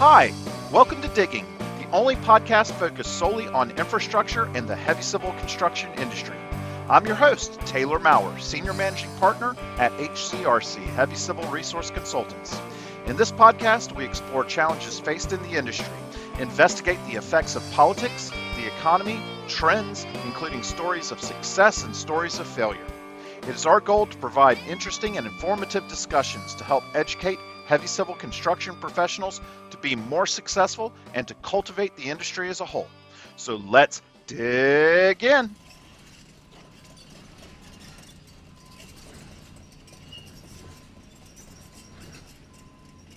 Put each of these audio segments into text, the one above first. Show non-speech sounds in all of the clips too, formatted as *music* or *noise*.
Hi, welcome to Digging, the only podcast focused solely on infrastructure and the heavy civil construction industry. I'm your host, Taylor Maurer, Senior Managing Partner at HCRC, Heavy Civil Resource Consultants. In this podcast, we explore challenges faced in the industry, investigate the effects of politics, the economy, trends, including stories of success and stories of failure. It is our goal to provide interesting and informative discussions to help educate heavy civil construction professionals be more successful and to cultivate the industry as a whole. So let's dig in.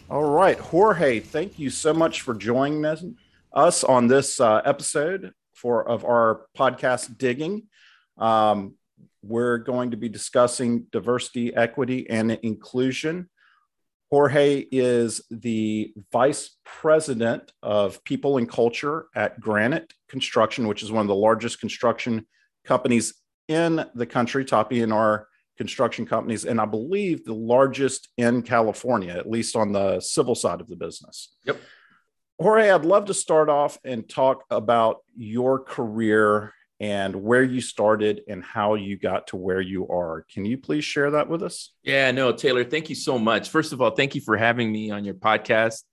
All right, Jorge, thank you so much for joining us on this uh, episode for of our podcast Digging. Um, we're going to be discussing diversity, equity, and inclusion. Jorge is the vice president of people and culture at Granite Construction, which is one of the largest construction companies in the country, top ENR construction companies, and I believe the largest in California, at least on the civil side of the business. Yep. Jorge, I'd love to start off and talk about your career and where you started and how you got to where you are. Can you please share that with us? Yeah, no, Taylor, thank you so much. First of all, thank you for having me on your podcast.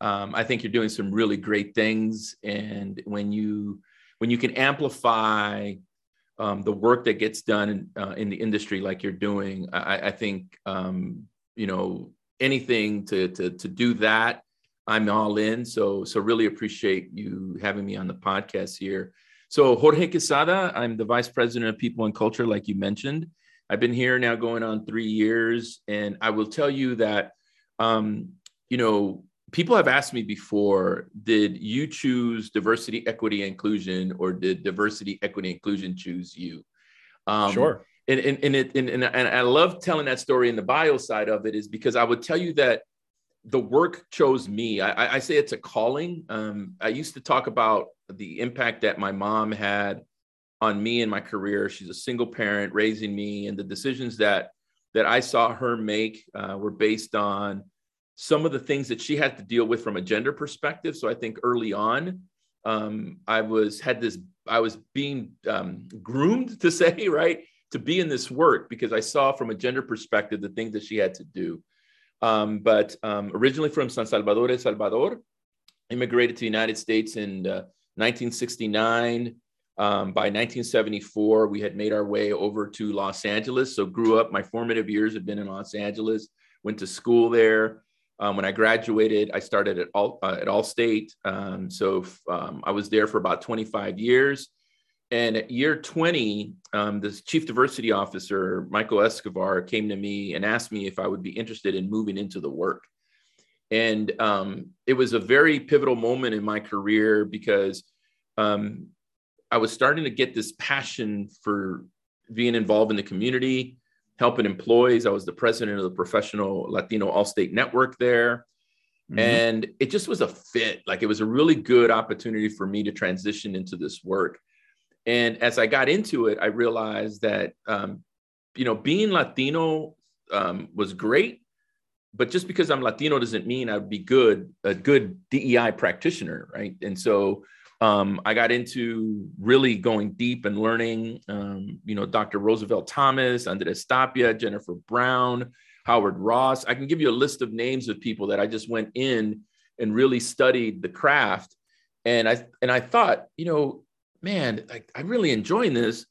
Um, I think you're doing some really great things, and when you when you can amplify um, the work that gets done in, uh, in the industry like you're doing, I, I think um, you know anything to to to do that. I'm all in. So so really appreciate you having me on the podcast here. So Jorge Quesada, I'm the vice president of people and culture, like you mentioned. I've been here now going on three years, and I will tell you that, um, you know, people have asked me before, did you choose diversity, equity, inclusion, or did diversity, equity, inclusion choose you? Um, sure. And, and, and, it, and, and, and I love telling that story in the bio side of it is because I would tell you that the work chose me. I, I say it's a calling. Um, I used to talk about the impact that my mom had on me and my career. She's a single parent raising me, and the decisions that that I saw her make uh, were based on some of the things that she had to deal with from a gender perspective. So I think early on, um, I was had this I was being um, groomed to *laughs* say right to be in this work because I saw from a gender perspective the things that she had to do. Um, but um, originally from San Salvador, El Salvador, immigrated to the United States in uh, 1969. Um, by 1974, we had made our way over to Los Angeles. So grew up, my formative years have been in Los Angeles, went to school there. Um, when I graduated, I started at, All, uh, at Allstate. Um, so um, I was there for about 25 years. And at year 20, um, the chief diversity officer, Michael Escobar, came to me and asked me if I would be interested in moving into the work. And um, it was a very pivotal moment in my career because um, I was starting to get this passion for being involved in the community, helping employees. I was the president of the professional Latino Allstate network there. Mm-hmm. And it just was a fit. Like it was a really good opportunity for me to transition into this work. And as I got into it, I realized that, um, you know, being Latino um, was great, but just because I'm Latino doesn't mean I'd be good, a good DEI practitioner, right? And so um, I got into really going deep and learning, um, you know, Dr. Roosevelt Thomas, Andres Tapia, Jennifer Brown, Howard Ross. I can give you a list of names of people that I just went in and really studied the craft. And I and I thought, you know, man, like I'm really enjoying this.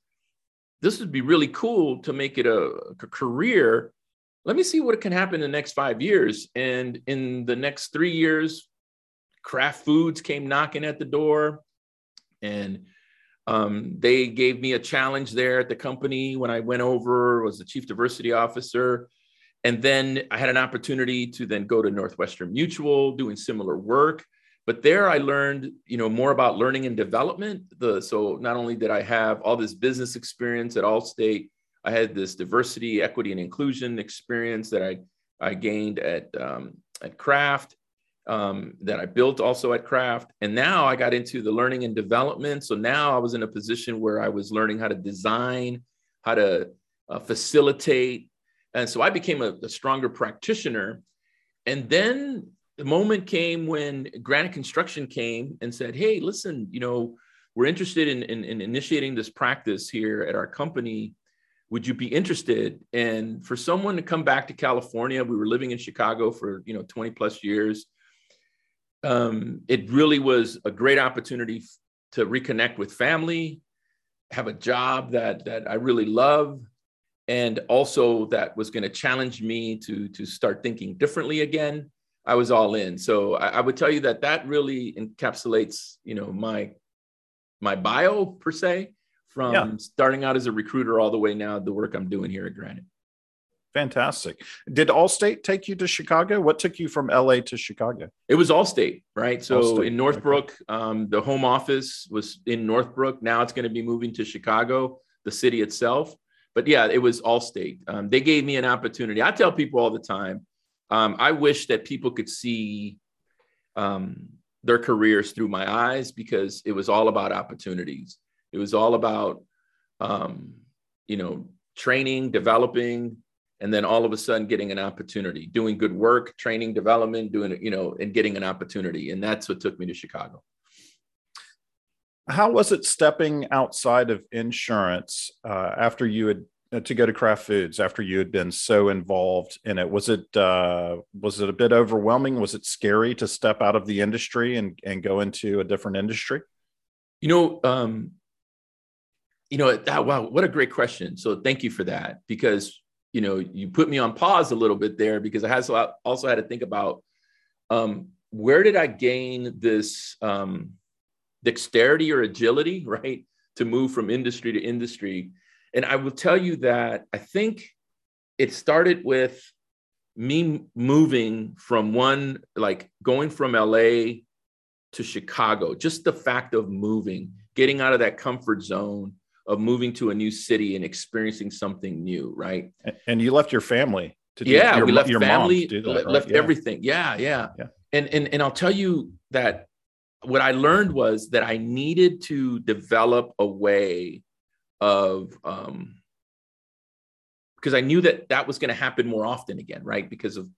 This would be really cool to make it a, a career. Let me see what can happen in the next five years. And in the next three years, Kraft Foods came knocking at the door, and um, they gave me a challenge there at the company when I went over. Was the chief diversity officer, and then I had an opportunity to then go to Northwestern Mutual doing similar work. But there I learned, you know, more about learning and development. The so not only did I have all this business experience at Allstate, I had this diversity, equity, and inclusion experience that I I gained at um, at Kraft um, that I built also at Kraft and now I got into the learning and development. So now I was in a position where I was learning how to design, how to uh, facilitate, and so I became a, a stronger practitioner. And then the moment came when Granite Construction came and said, "Hey, listen, you know, we're interested in, in, in initiating this practice here at our company. Would you be interested?" And for someone to come back to California, we were living in Chicago for you know 20 plus years. Um, it really was a great opportunity to reconnect with family, have a job that that I really love, and also that was going to challenge me to to start thinking differently again. I was all in. So I, I, would tell you that that really encapsulates, you know, my my bio per se, from yeah. starting out as a recruiter all the way now the work I'm doing here at Granite. Fantastic. Did Allstate take you to Chicago? What took you from LA to Chicago? It was Allstate, right? So Allstate. in Northbrook, okay. um, the home office was in Northbrook. Now it's going to be moving to Chicago, the city itself. But yeah, it was Allstate. Um, they gave me an opportunity. I tell people all the time, um, I wish that people could see um, their careers through my eyes because it was all about opportunities. It was all about, um, you know, training, developing, and then all of a sudden getting an opportunity, doing good work, training, development, doing it, you know, and getting an opportunity. And that's what took me to Chicago. How was it stepping outside of insurance uh, after you had to go to Kraft Foods after you had been so involved in it? Was it uh, was it a bit overwhelming? Was it scary to step out of the industry and and go into a different industry? You know, um, you know, wow, what a great question. So thank you for that because you know you put me on pause a little bit there because I also also had to think about um, where did I gain this um, dexterity or agility, *laughs* right, to move from industry to industry and I will tell you that I think it started with me moving from one, like going from LA to Chicago, just the fact of moving, getting out of that comfort zone of moving to a new city and experiencing something new, right? And you left your family to do yeah, your, we left your family, that, right? left yeah. everything. Yeah, yeah, yeah. And and and I'll tell you that what I learned was that I needed to develop a way of um, because I knew that that was going to happen more often again, right? Because of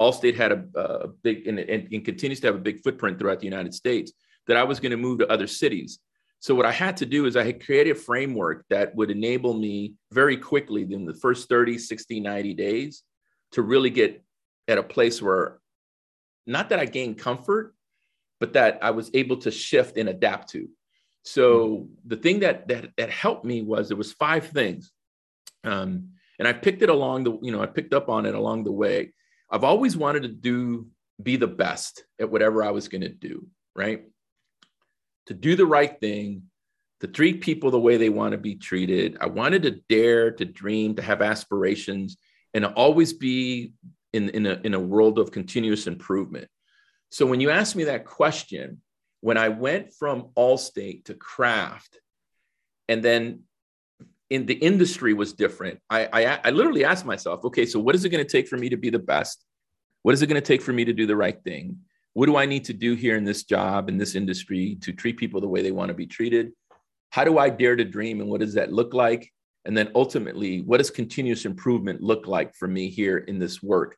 Allstate had a, a big and, and, and, continues to have a big footprint throughout the United States. That I was going to move to other cities. So what I had to do is I had created a framework that would enable me very quickly in the first 30, 60, 90 days to really get at a place where not that I gained comfort, but that I was able to shift and adapt to. So the thing that that that helped me was there was five things, um, and I picked it along the you know I picked up on it along the way. I've always wanted to do be the best at whatever I was going to do, right? To do the right thing, to treat people the way they want to be treated. I wanted to dare to dream, to have aspirations, and to always be in in a in a world of continuous improvement. So when you ask me that question, when I went from Allstate to Kraft, and then in the industry was different. I, I, I literally asked myself, okay, so what is it going to take for me to be the best? What is it going to take for me to do the right thing? What do I need to do here in this job, in this industry, to treat people the way they want to be treated? How do I dare to dream, and what does that look like? And then ultimately, what does continuous improvement look like for me here in this work?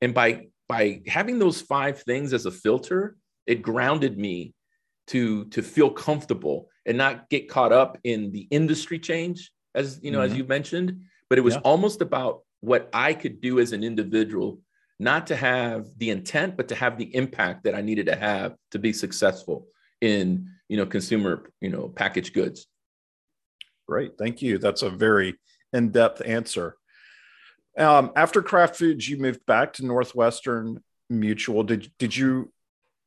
And by by having those five things as a filter, it grounded me to to feel comfortable and not get caught up in the industry change as you know mm-hmm. as you mentioned. But it was yeah. almost about what i could do as an individual not to have the intent but to have the impact that i needed to have to be successful in you know consumer you know packaged goods. Great. Thank you. That's a very in-depth answer. Um, after Kraft Foods you moved back to northwestern mutual. Did did you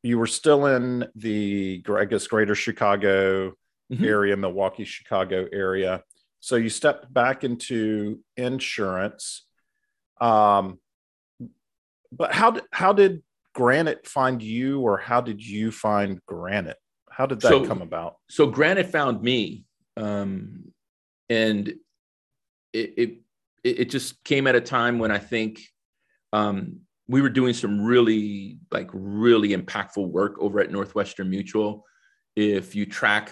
you were still in the I guess greater Chicago mm-hmm. area, Milwaukee, Chicago area. So you stepped back into insurance. Um, but how did how did Granite find you, or how did you find Granite? How did that so, come about? So Granite found me, um, and it, it it just came at a time when I think um, we were doing some really like really impactful work over at Northwestern Mutual. If you track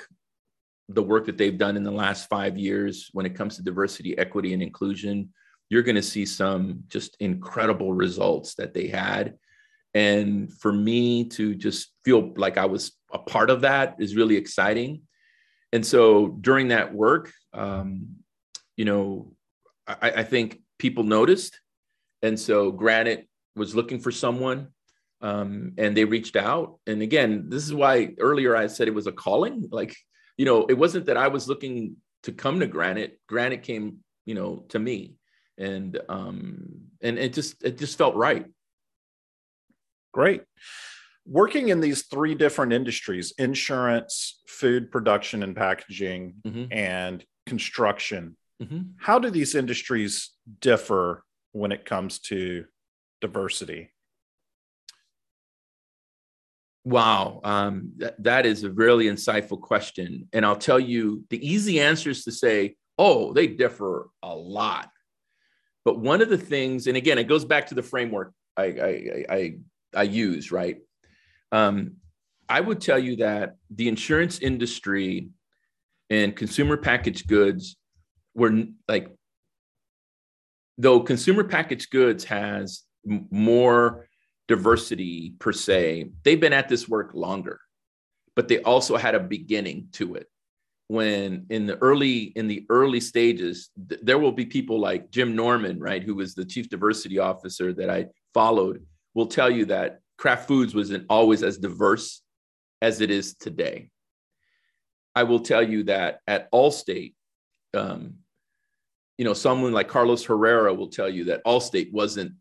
the work that they've done in the last five years when it comes to diversity, equity, and inclusion, you're going to see some just incredible results that they had. And for me to just feel like I was a part of that is really exciting. And so during that work, um, you know, I, I think people noticed. And so Granite was looking for someone um, and they reached out. And again, this is why earlier I said it was a calling. Like, you know, it wasn't that I was looking to come to Granite. Granite came, you know, to me, and um, and it just it just felt right. Great. Working in these three different industries insurance, food production and packaging, mm-hmm. and construction mm-hmm. how do these industries differ when it comes to diversity? Wow, um, th- that is a really insightful question. And I'll tell you the easy answer is to say, oh, they differ a lot. But one of the things, and again, it goes back to the framework I, I, I, I use, right? Um, I would tell you that the insurance industry and consumer packaged goods were like, though consumer packaged goods has more diversity per se, they've been at this work longer, but they also had a beginning to it. When in the early in the early stages, th- there will be people like Jim Norman, right, who was the chief diversity officer that I followed, will tell you that Kraft Foods wasn't always as diverse as it is today. I will tell you that at Allstate, um, you know, someone like Carlos Herrera will tell you that Allstate wasn't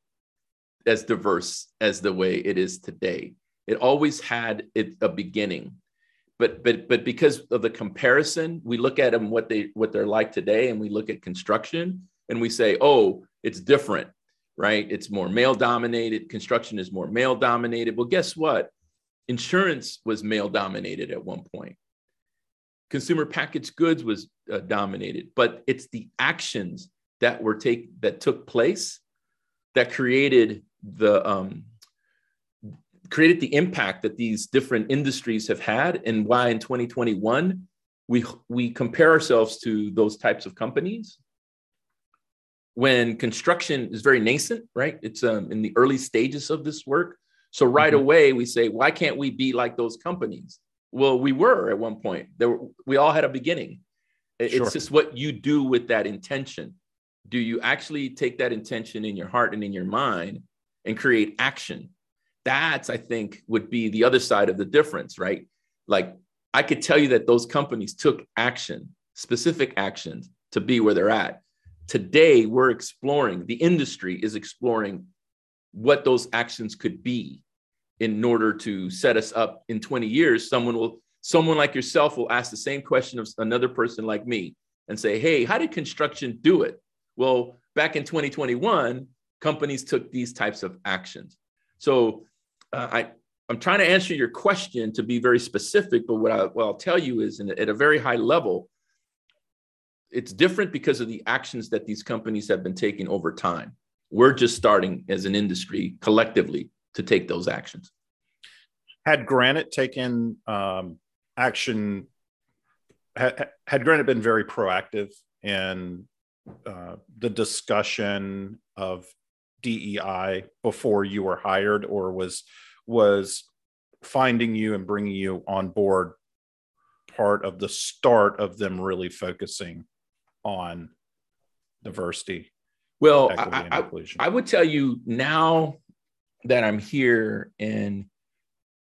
as diverse as the way it is today. It always had it, a beginning, but but but because of the comparison, we look at them what they what they're like today, and we look at construction and we say, oh, it's different, right? It's more male dominated. Construction is more male dominated. Well, guess what? Insurance was male dominated at one point. Consumer packaged goods was uh, dominated, but it's the actions that were take that took place that created the um, created the impact that these different industries have had and why in 2021 we we compare ourselves to those types of companies. When construction is very nascent right? It's um, in the early stages of this work. So right mm-hmm. away we say why can't we be like those companies? Well we were at one point. There were, we all had a beginning. It's sure. just what you do with that intention. Do you actually take that intention in your heart and in your mind and create action. That's, I think, would be the other side of the difference, right? Like, I could tell you that those companies took action, specific actions to be where they're at. Today, we're exploring, the industry is exploring what those actions could be in order to set us up in 20 years. Someone will, someone like yourself will ask the same question of another person like me and say, Hey, how did construction do it? Well, back in 2021, companies took these types of actions. So uh, I, I'm trying to answer your question to be very specific, but what, I, what I'll tell you is in, at a very high level, it's different because of the actions that these companies have been taking over time. We're just starting as an industry collectively to take those actions. Had Granite taken um, action, had, had Granite been very proactive in uh, the discussion of DEI before you were hired, or was was finding you and bringing you on board part of the start of them really focusing on diversity? Well, I, I, I, would tell you now that I'm here and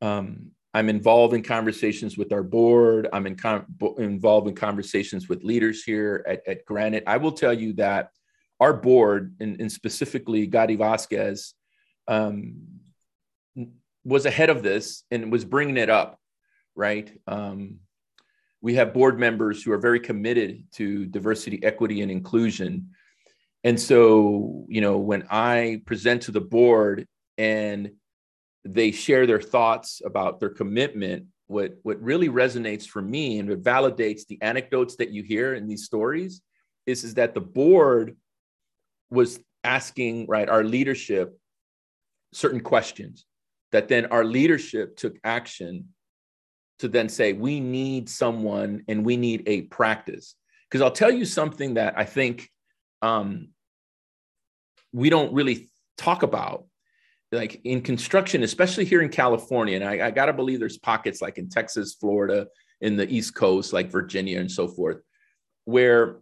um, I'm involved in conversations with our board. I'm in com- involved in conversations with leaders here at, at Granite. I will tell you that our board, and, and specifically Gaddi Vasquez, um, was ahead of this and was bringing it up, right? Um, we have board members who are very committed to diversity, equity, and inclusion. And so, you know, when I present to the board and they share their thoughts about their commitment, what, what really resonates for me and validates the anecdotes that you hear in these stories is, is that the board was asking right our leadership certain questions that then our leadership took action to then say we need someone and we need a practice. Because i'll tell you something that i think um, we don't really talk about like in construction, especially here in California, and I, I got to believe there's pockets like in Texas, Florida, in the East Coast, like Virginia and so forth, where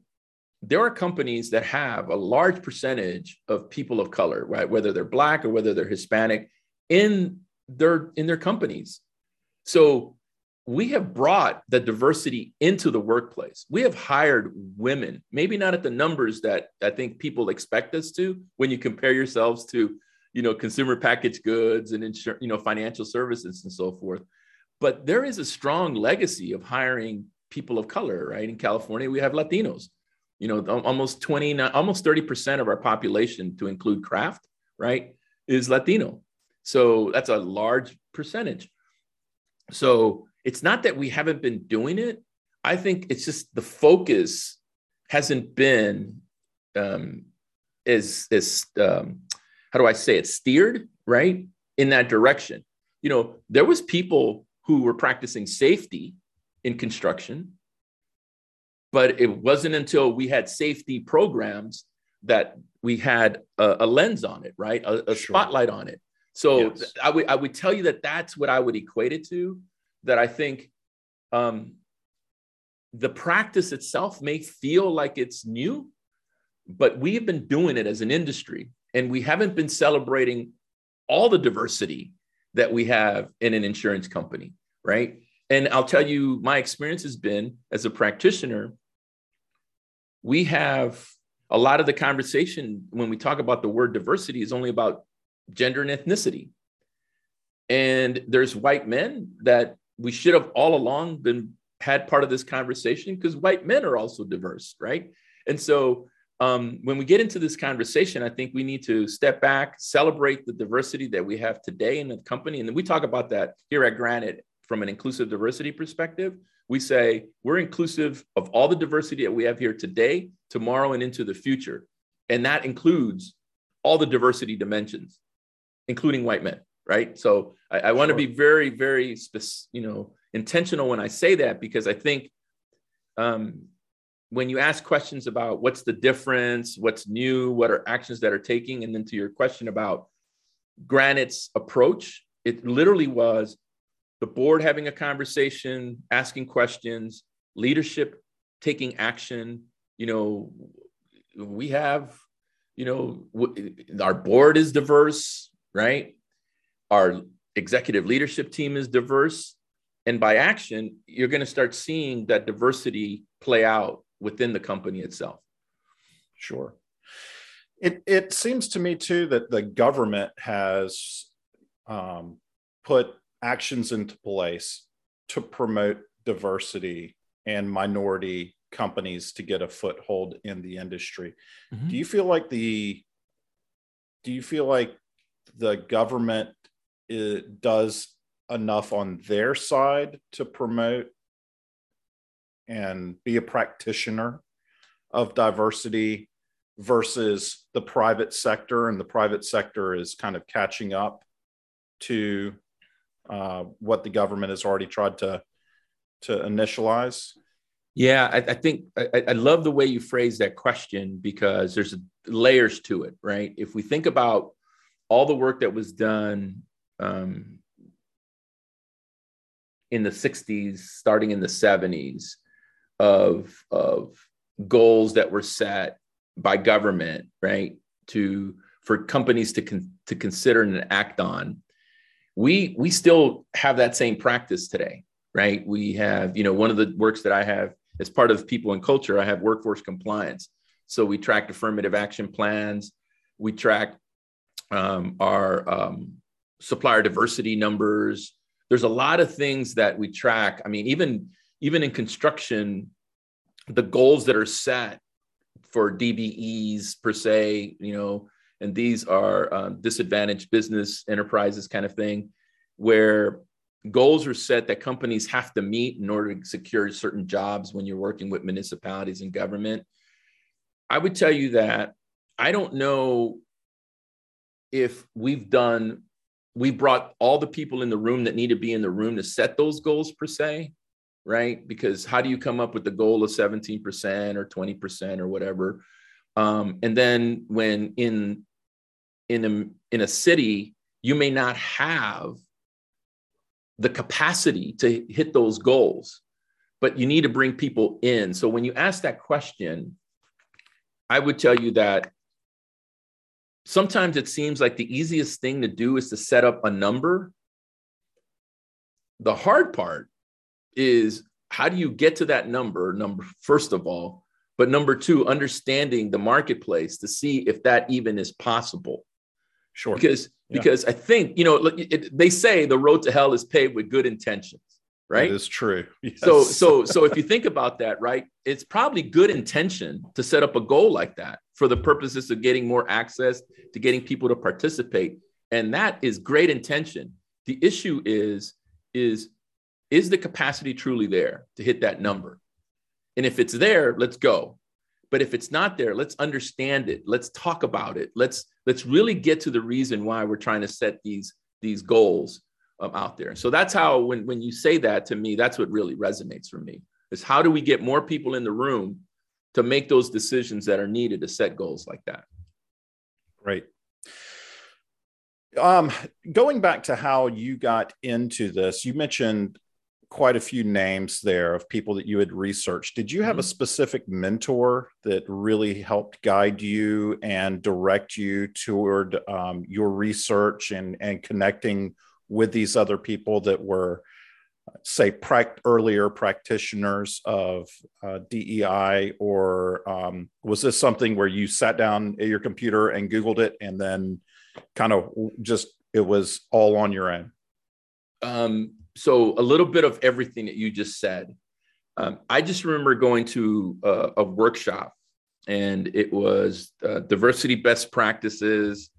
there are companies that have a large percentage of people of color, right? Whether they're black or whether they're Hispanic in their in their companies. So we have brought the diversity into the workplace. We have hired women, maybe not at the numbers that I think people expect us to when you compare yourselves to, you know, consumer packaged goods and insur- you know, financial services and so forth. But there is a strong legacy of hiring people of color, right? In California, we have Latinos. You know, almost 20, almost 30% of our population, to include craft, right, is Latino. So that's a large percentage. So it's not that we haven't been doing it. I think it's just the focus hasn't been um, as as um, how do I say it steered right in that direction. You know, there was people who were practicing safety in construction, but it wasn't until we had safety programs that we had a, a lens on it, right? A, a sure. spotlight on it. So yes. I would I would tell you that that's what I would equate it to that I think um, the practice itself may feel like it's new, but we have been doing it as an industry and we haven't been celebrating all the diversity that we have in an insurance company, right? And I'll tell you, my experience has been as a practitioner, we have a lot of the conversation when we talk about the word diversity is only about gender and ethnicity. And there's white men that we should have all along been had part of this conversation because white men are also diverse, right? And so um, when we get into this conversation, I think we need to step back, celebrate the diversity that we have today in the company. And we talk about that here at Granite from an inclusive diversity perspective. We say we're inclusive of all the diversity that we have here today, tomorrow, and into the future. And that includes all the diversity dimensions, including white men right? So I, I want to be very, very, you know, intentional when I say that because I think um, when you ask questions about what's the difference, what's new, what are actions that are taking, and then to your question about Granite's approach, it literally was the board having a conversation, asking questions, leadership taking action. You know, we have, you know, our board is diverse, right? our executive leadership team is diverse. And by action, you're going to start seeing that diversity play out within the company itself. Sure. It, it seems to me, too, that the government has um, put actions into place to promote diversity and minority companies to get a foothold in the industry. Mm-hmm. Do you feel like the do you feel like the government it does enough on their side to promote and be a practitioner of diversity versus the private sector and the private sector is kind of catching up to uh, what the government has already tried to to initialize yeah i, I think I, I, love the way you phrase that question because there's layers to it right if we think about all the work that was done um, in the 60s, starting in the 70s, of, of goals that were set by government, right, to for companies to con- to consider and act on. We we still have that same practice today, right? We have, you know, one of the works that I have as part of people and culture, I have workforce compliance. So we track affirmative action plans. We track um, our um, supplier diversity numbers. There's a lot of things that we track. I mean, even even in construction, the goals that are set for DBEs per se, you know, and these are um, disadvantaged business enterprises kind of thing, where goals are set that companies have to meet in order to secure certain jobs when you're working with municipalities and government. I would tell you that I don't know if we've done we brought all the people in the room that need to be in the room to set those goals per se right because how do you come up with the goal of 17% or 20% or whatever um, and then when in in a, in a city you may not have the capacity to hit those goals, but you need to bring people in. So when you ask that question, I would tell you that sometimes it seems like the easiest thing to do is to set up a number. The hard part is how do you get to that number? Number, first of all, but number two, understanding the marketplace to see if that even is possible. Sure. Because yeah. because I think you know it, they say the road to hell is paved with good intentions, right? It is true. Yes. So so so if you think about that, right, it's probably good intention to set up a goal like that for the purposes of getting more access to getting people to participate, and that is great intention. The issue is is is the capacity truly there to hit that number? And if it's there, let's go. But if it's not there, let's understand it. Let's talk about it. Let's let's really get to the reason why we're trying to set these these goals um, out there. So that's how when when you say that to me, that's what really resonates for me. Is how do we get more people in the room to make those decisions that are needed to set goals like that? Right. Um, going back to how you got into this, you mentioned quite a few names there of people that you had researched. Did you have mm-hmm. a specific mentor that really helped guide you and direct you toward um, your research and, and connecting with these other people that were, say, pract- earlier practitioners of uh, DEI? Or um, was this something where you sat down at your computer and Googled it and then kind of just it was all on your own? Um, so a little bit of everything that you just said. Um, I just remember going to a, a workshop, and it was uh, diversity best practices,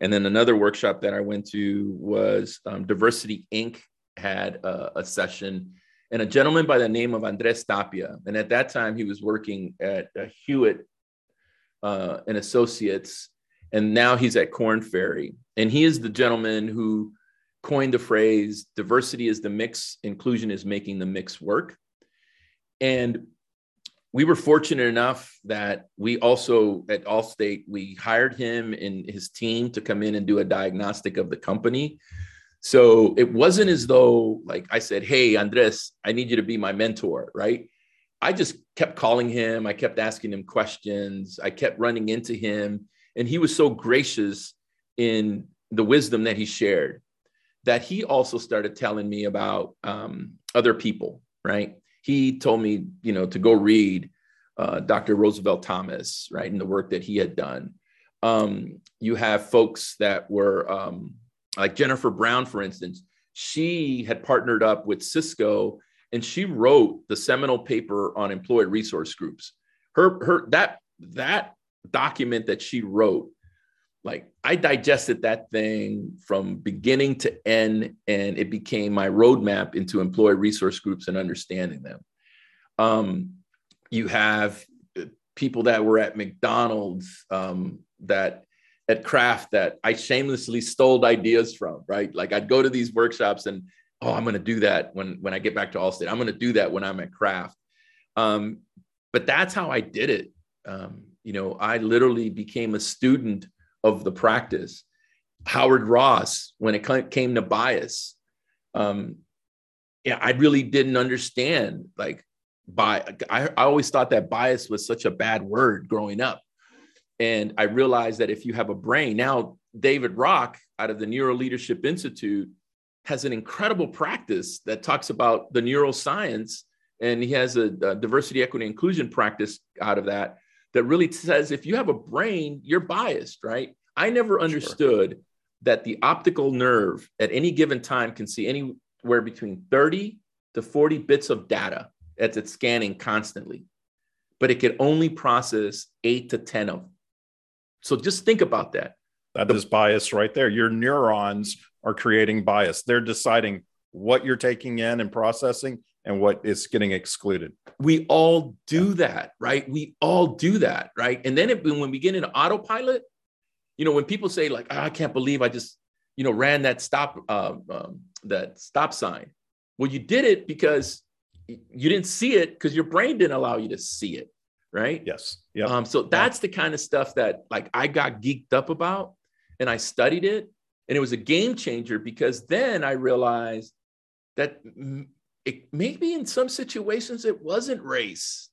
and then another workshop that I went to was um, Diversity Inc. had a, a, session, and a gentleman by the name of Andres Tapia, and at that time he was working at uh, Hewitt uh, and Associates, and now he's at Korn Ferry, and he is the gentleman who coined the phrase diversity is the mix, inclusion is making the mix work. And we were fortunate enough that we also at Allstate, we hired him and his team to come in and do a diagnostic of the company. So it wasn't as though, like I said, Hey, Andres, I need you to be my mentor, right? I just kept calling him. I kept asking him questions. I kept running into him. And he was so gracious in the wisdom that he shared that he also started telling me about um, other people, right? He told me, you know, to go read uh, Dr. Roosevelt Thomas, right, and the work that he had done. Um, you have folks that were um, like Jennifer Brown, for instance. She had partnered up with Cisco, and she wrote the seminal paper on employee resource groups. Her, her that that document that she wrote like I digested that thing from beginning to end, and it became my roadmap into employee resource groups and understanding them. Um, you have people that were at McDonald's um, that at Kraft that I shamelessly stole ideas from, right? Like I'd go to these workshops and oh, I'm going to do that when when I get back to Allstate. I'm going to do that when I'm at Kraft. Um, but that's how I did it. Um, you know, I literally became a student of the practice. Howard Ross, when it came to bias, um, yeah, I really didn't understand. Like, by I, I always thought that bias was such a bad word growing up, and I realized that if you have a brain, now David Rock out of the NeuroLeadership Institute has an incredible practice that talks about the neuroscience, and he has a, a diversity, equity, inclusion practice out of that that really says if you have a brain, you're biased, right? I never understood sure. that the optical nerve at any given time can see anywhere between 30 to 40 bits of data as it's scanning constantly, but it can only process eight to 10 of them. So just think about that. That the, is bias right there. Your neurons are creating bias. They're deciding what you're taking in and processing and what is getting excluded. We all do that, right? We all do that, right? And then it, when we get into autopilot, you know, when people say like, oh, I can't believe I just, you know, ran that stop, uh, um, that stop sign. Well, you did it because you didn't see it because your brain didn't allow you to see it, right? Yes. Yeah. Um, so that's the kind of stuff that like I got geeked up about, and I studied it, And it was a game changer because then I realized that it, maybe in some situations it wasn't race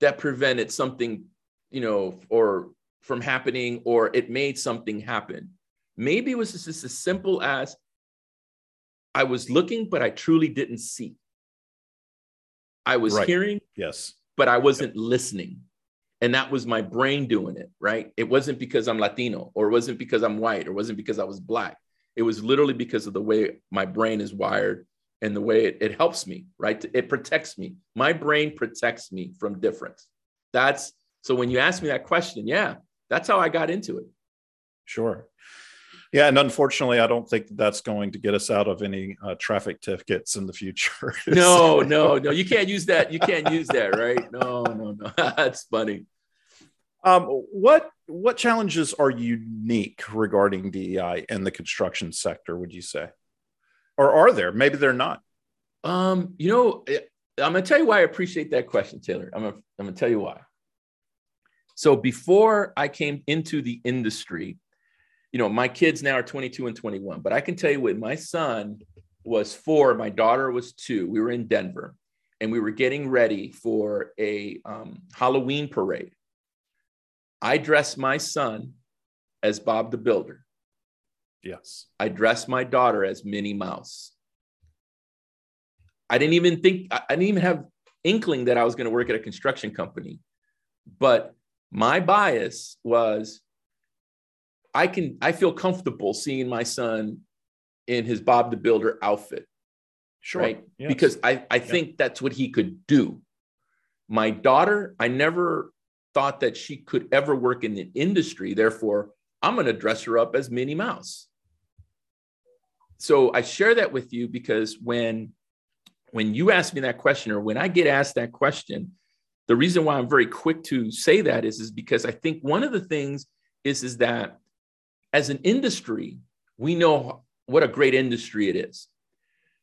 that prevented something, you know, or from happening, or it made something happen. Maybe it was just as simple as I was looking, but I truly didn't see. I was right. hearing, yes, but I wasn't yep. listening. And that was my brain doing it, right? It wasn't because I'm Latino or it wasn't because I'm white or it wasn't because I was black. It was literally because of the way my brain is wired and the way it, it helps me, right? It protects me. My brain protects me from difference. That's so when you ask me that question, yeah, that's how I got into it. Sure. Yeah, and unfortunately, I don't think that's going to get us out of any uh, traffic tickets in the future. *laughs* no, no, no. You can't use that. You can't use that, right? No, no, no. *laughs* that's funny. Um, what what challenges are unique regarding DEI in the construction sector? Would you say, or are there? Maybe they're not. Um, you know, eh, I'm gonna tell you why I appreciate that question, Taylor. I'm gonna I'm gonna tell you why. So before I came into the industry, you know, my kids now are 22 and 21, but I can tell you when my son was four, my daughter was two. We were in Denver and we were getting ready for a um, Halloween parade. I dressed my son as Bob the Builder. Yes. I dressed my daughter as Minnie Mouse. I didn't even think, I didn't even have inkling that I was going to work at a construction company. But my bias was I can I feel comfortable seeing my son in his Bob the Builder outfit. Sure. Right. Yes. Because I, I think yeah. that's what he could do. My daughter, I never thought that she could ever work in the industry. Therefore, I'm going to dress her up as Minnie Mouse. So I share that with you because when when you ask me that question or when I get asked that question, the reason why I'm very quick to say that is, is because I think one of the things is, is that as an industry, we know what a great industry it is.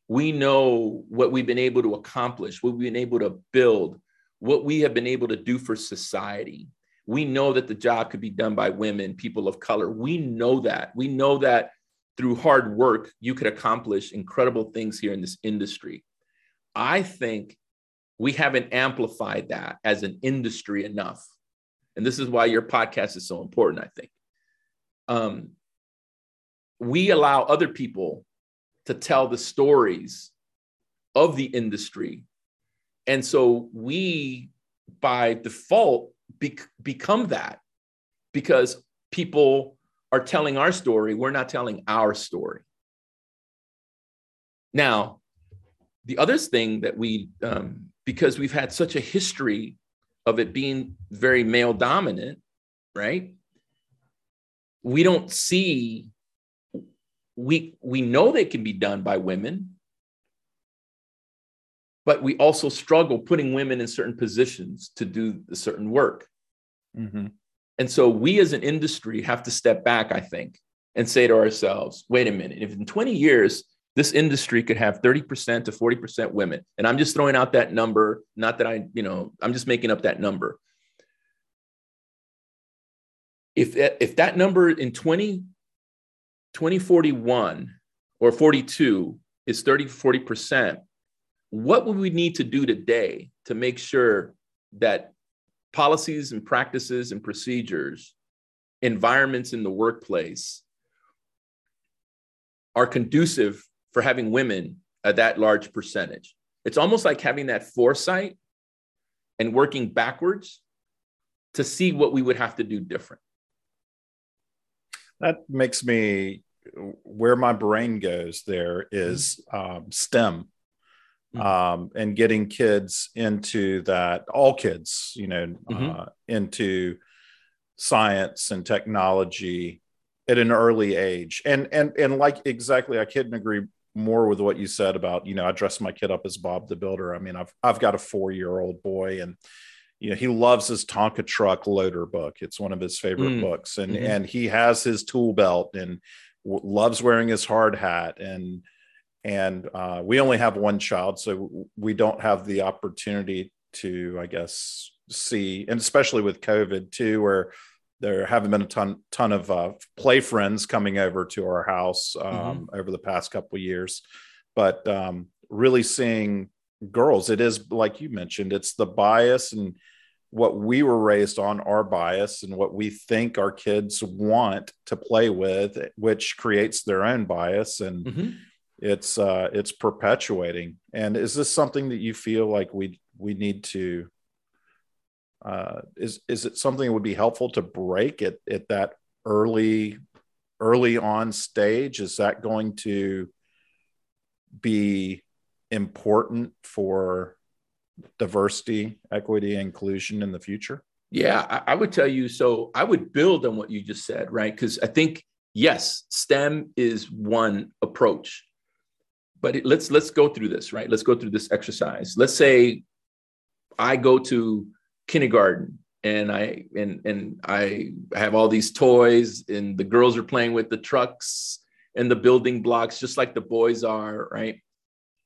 We know what we've been able to accomplish, what we've been able to build, what we have been able to do for society. We know that the job could be done by women, people of color. We know that. We know that through hard work, you could accomplish incredible things here in this industry. I think we haven't amplified that as an industry enough. And this is why your podcast is so important, I think um, we allow other people to tell the stories of the industry. And so we, by default, be- become that because people are telling our story. We're not telling our story. Now, the other thing that we, um, because we've had such a history of it being very male dominant, right? we don't see we we know they can be done by women but we also struggle putting women in certain positions to do certain work mm-hmm. And so we as an industry have to step back i think and say to ourselves wait a minute. If in 20 years this industry could have 30% to 40% women and i'm just throwing out that number not that i you know i'm just making up that number. If if that number in 20 2041 or 42 is 30 40% what would we need to do today to make sure that policies and practices and procedures environments in the workplace are conducive for having women at that large percentage. It's almost like having that foresight and working backwards to see what we would have to do different. That makes me where my brain goes there is um, STEM mm-hmm. um, and getting kids into that, all kids, you know, mm-hmm. uh, into science and technology at an early age. And, and, and like exactly, I couldn't agree more with what you said about, you know, I dress my kid up as Bob the Builder. I mean, I've, I've got a four year old boy and, you know he loves his Tonka truck loader book. It's one of his favorite mm. books, and mm-hmm. and he has his tool belt and w- loves wearing his hard hat. And and uh, we only have one child, so we don't have the opportunity to, I guess, see, and especially with COVID too, where there haven't been a ton ton of uh, play friends coming over to our house um, mm-hmm. over the past couple of years, but um, really seeing girls, it is like you mentioned, it's the bias and what we were raised on, our bias, and what we think our kids want to play with, which creates their own bias, and mm-hmm. It's uh, it's perpetuating. And is this something that you feel like we we need to uh, is is it something that would be helpful to break at at that early early on stage? Is that going to be important for diversity, equity, inclusion in the future? Yeah, I, I would tell you. So I would build on what you just said, right? Because I think yes, STEM is one approach, but it, let's let's go through this, right? Let's go through this exercise. Let's say I go to kindergarten and I and and I have all these toys and the girls are playing with the trucks and the building blocks just like the boys are, right?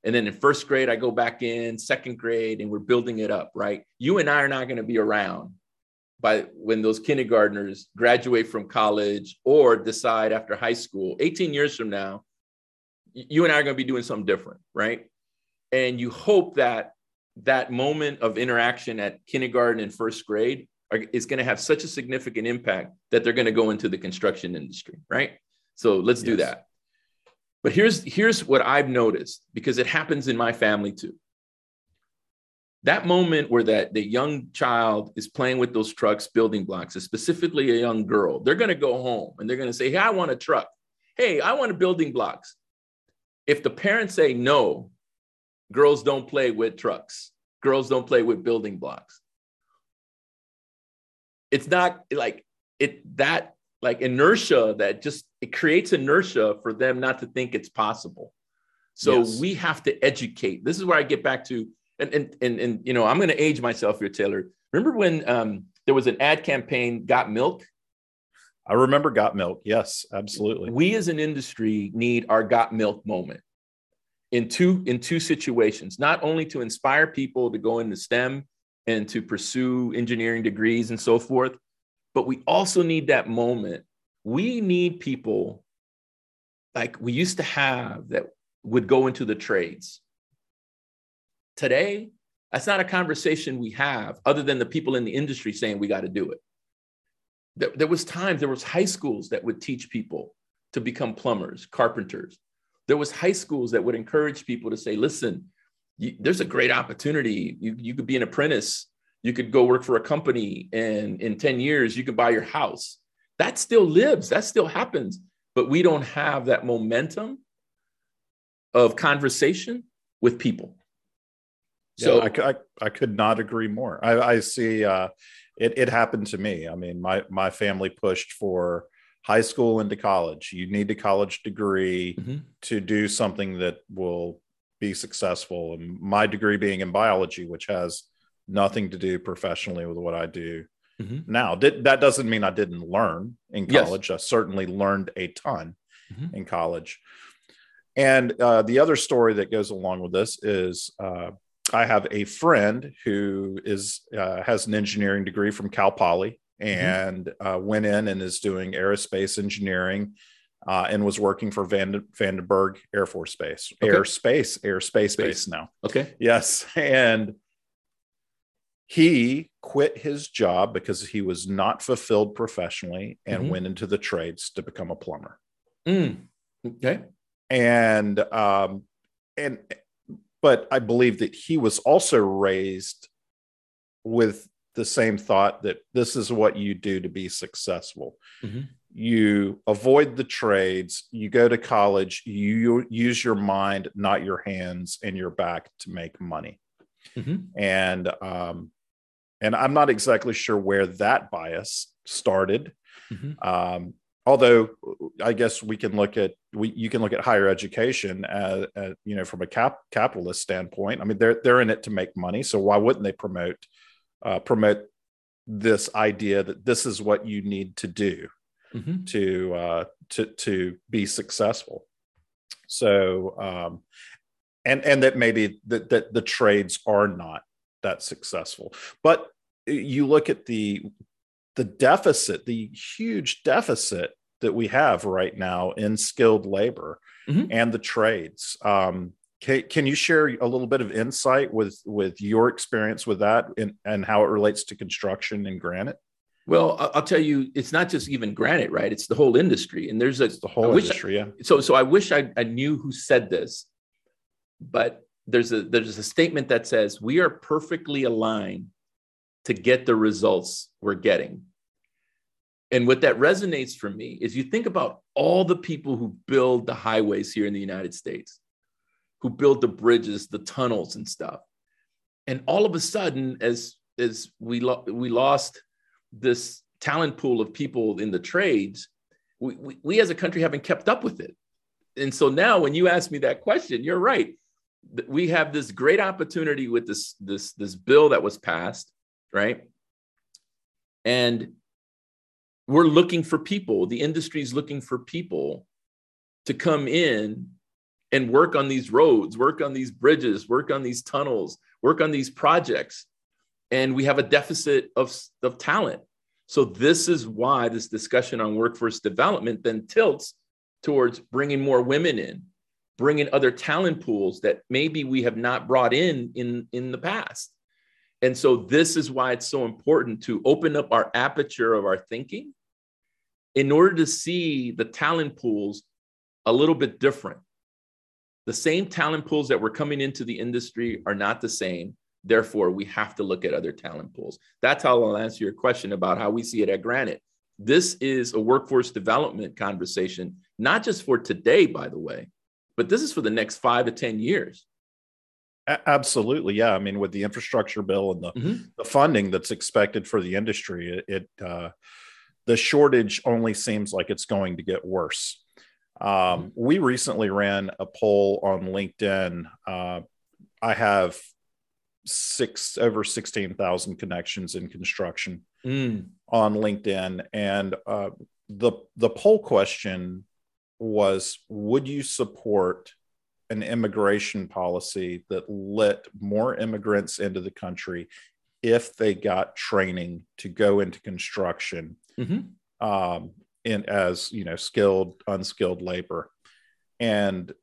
And then in first grade I go back in, second grade and we're building it up, right? You and I are not going to be around by when those kindergartners graduate from college or decide after high school, 18 years from now, you and I are going to be doing something different, right? And you hope that that moment of interaction at kindergarten and first grade are, is going to have such a significant impact that they're going to go into the construction industry, right? So let's yes. do that. But here's here's what I've noticed because it happens in my family too. That moment where that the young child is playing with those trucks, building blocks, specifically a young girl, they're going to go home and they're going to say, "Hey, I want a truck. Hey, I want a building blocks." If the parents say no, girls don't play with trucks. Girls don't play with building blocks. It's not like it that like inertia that just it creates inertia for them not to think it's possible. So yes. we have to educate. This is where i get back to and and and, and you know i'm going to age myself here taylor. Remember when um, there was an ad campaign got milk i remember got milk. Yes absolutely. We as an industry need our got milk moment in two in two situations. Not only to inspire people to go into stem and to pursue engineering degrees and so forth but we also need that moment. We need people like we used to have that would go into the trades. Today that's not a conversation we have other than the people in the industry saying we got to do it there, there was times there was high schools that would teach people to become plumbers carpenters there was high schools that would encourage people to say, listen, you, there's a great opportunity. You, you could be an apprentice. You could go work for a company and in 10 years, you could buy your house. That still lives. That still happens. But we don't have that momentum of conversation with people. So yeah, I, I, I, could not agree more. I, I see uh, it, it happened to me. I mean, my, my family pushed for high school into college. You need a college degree mm-hmm. to do something that will be successful. And my degree being in biology, which has nothing to do professionally with what I do mm-hmm. now. Did, that doesn't mean I didn't learn in college. Yes. I certainly learned a ton mm-hmm. in college. And uh, the other story that goes along with this is uh, I have a friend who is uh, has an engineering degree from Cal Poly Mm-hmm. and mm-hmm. uh, went in and is doing aerospace engineering uh, and was working for Vand- Vandenberg Air Force Base, okay. airspace, airspace Space. base now. Okay. Yes. And he quit his job because he was not fulfilled professionally and mm-hmm. went into the trades to become a plumber. Mm. Okay. And, um, and, but I believe that he was also raised with the same thought that this is what you do to be successful. Mm-hmm. You avoid the trades, you go to college, you use your mind, not your hands and your back to make money. Mm-hmm. And um, and I'm not exactly sure where that bias started. Mm-hmm. Um, although I guess we can look at we you can look at higher education as, as, you know from a cap capitalist standpoint. I mean they're they're in it to make money, so why wouldn't they promote uh, promote this idea that this is what you need to do mm-hmm. to uh, to to be successful. So, um, and and that maybe that that the trades are not that successful, but you look at the the deficit, the huge deficit that we have right now in skilled labor mm-hmm. and the trades. Um, can, can you share a little bit of insight with with your experience with that and, and how it relates to construction and granite? Well, I'll tell you, it's not just even granite, right? It's the whole industry, and there's a it's the whole industry. I, yeah. So, so I wish I, I knew who said this, but there's a there's a statement that says we are perfectly aligned to get the results we're getting. And what that resonates for me is you think about all the people who build the highways here in the United States, who build the bridges, the tunnels, and stuff. And all of a sudden, as as we lo- we lost this talent pool of people in the trades, we, we, we as a country haven't kept up with it. And so now, when you ask me that question, you're right. We have this great opportunity with this this this bill that was passed, right? And we're looking for people. The industry is looking for people to come in and work on these roads, work on these bridges, work on these tunnels, work on these projects. And we have a deficit of, of talent. So, this is why this discussion on workforce development then tilts towards bringing more women in, bringing other talent pools that maybe we have not brought in in, in the past. And so, this is why it's so important to open up our aperture of our thinking in order to see the talent pools a little bit different the same talent pools that were coming into the industry are not the same. Therefore, we have to look at other talent pools. That's how I'll answer your question about how we see it at Granite. This is a workforce development conversation, not just for today, by the way, but this is for the next five to 10 years. Absolutely. Yeah. I mean, with the infrastructure bill and the, mm-hmm. the funding that's expected for the industry, it, it uh, the shortage only seems like it's going to get worse. Um, we recently ran a poll on LinkedIn. Uh, I have six over 16,000 connections in construction mm. on LinkedIn. And uh, the, the poll question was Would you support an immigration policy that let more immigrants into the country if they got training to go into construction? Mm-hmm. Um, in as you know skilled unskilled labor and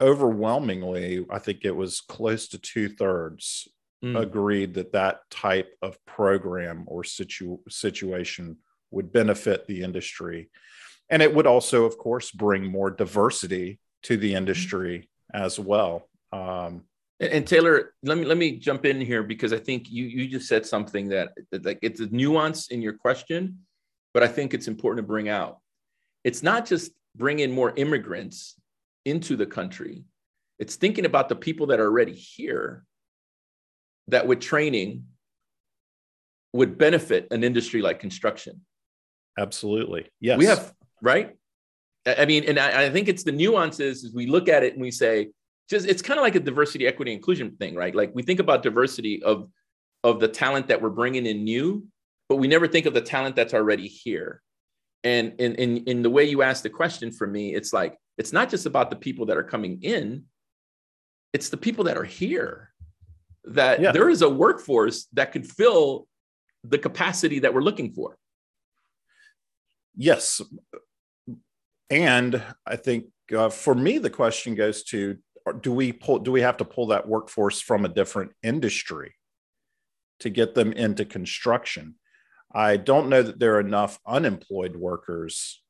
overwhelmingly i think it was close to two-thirds mm. agreed that that type of program or situ- situation would benefit the industry and it would also of course bring more diversity to the industry mm. as well um, and, and, Taylor, let me let me jump in here because I think you you just said something that, that like it's a nuance in your question but I think it's important to bring out. It's not just bringing more immigrants into the country, it's thinking about the people that are already here that with training would benefit an industry like construction. Absolutely. Yes. We have, right? I mean, and I, I think it's the nuances as we look at it and we say, just it's kind of like a diversity, equity, inclusion thing, right? Like we think about diversity of of the talent that we're bringing in new, but we never think of the talent that's already here. And in, in, in the way you asked the question for me, it's like, it's not just about the people that are coming in, it's the people that are here. That yeah. there is a workforce that could fill the capacity that we're looking for. Yes. And I think uh, for me, the question goes to do we pull, do we have to pull that workforce from a different industry to get them into construction? I don't know that there are enough unemployed workers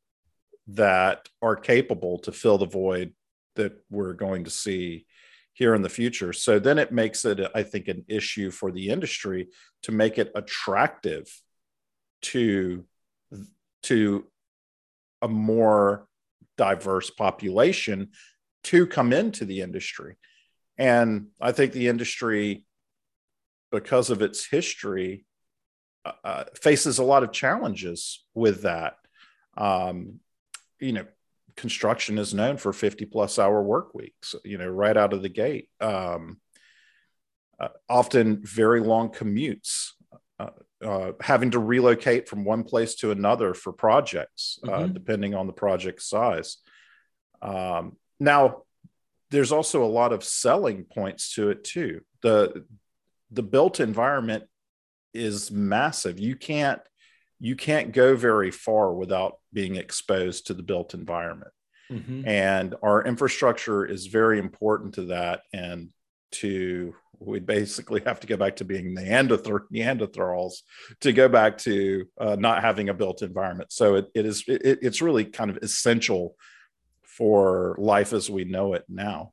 that are capable to fill the void that we're going to see here in the future. So then it makes it, I think, an issue for the industry to make it attractive to to a more diverse population to come into the industry. And I think the industry, because of its history, uh, uh, faces a lot of challenges with that. Um, you know, construction is known for 50 plus hour work weeks, you know, right out of the gate. Um, uh, often very long commutes, uh, uh having to relocate from one place to another for projects, uh, mm-hmm. depending on the project size. Um, now, there's also a lot of selling points to it too. The the built environment is massive. You can't you can't go very far without being exposed to the built environment. Mm-hmm. And our infrastructure is very important to that. And to we basically have to go back to being Neanderthal, Neanderthals to go back to uh, not having a built environment. So it, it is it, it's really kind of essential for life as we know it now.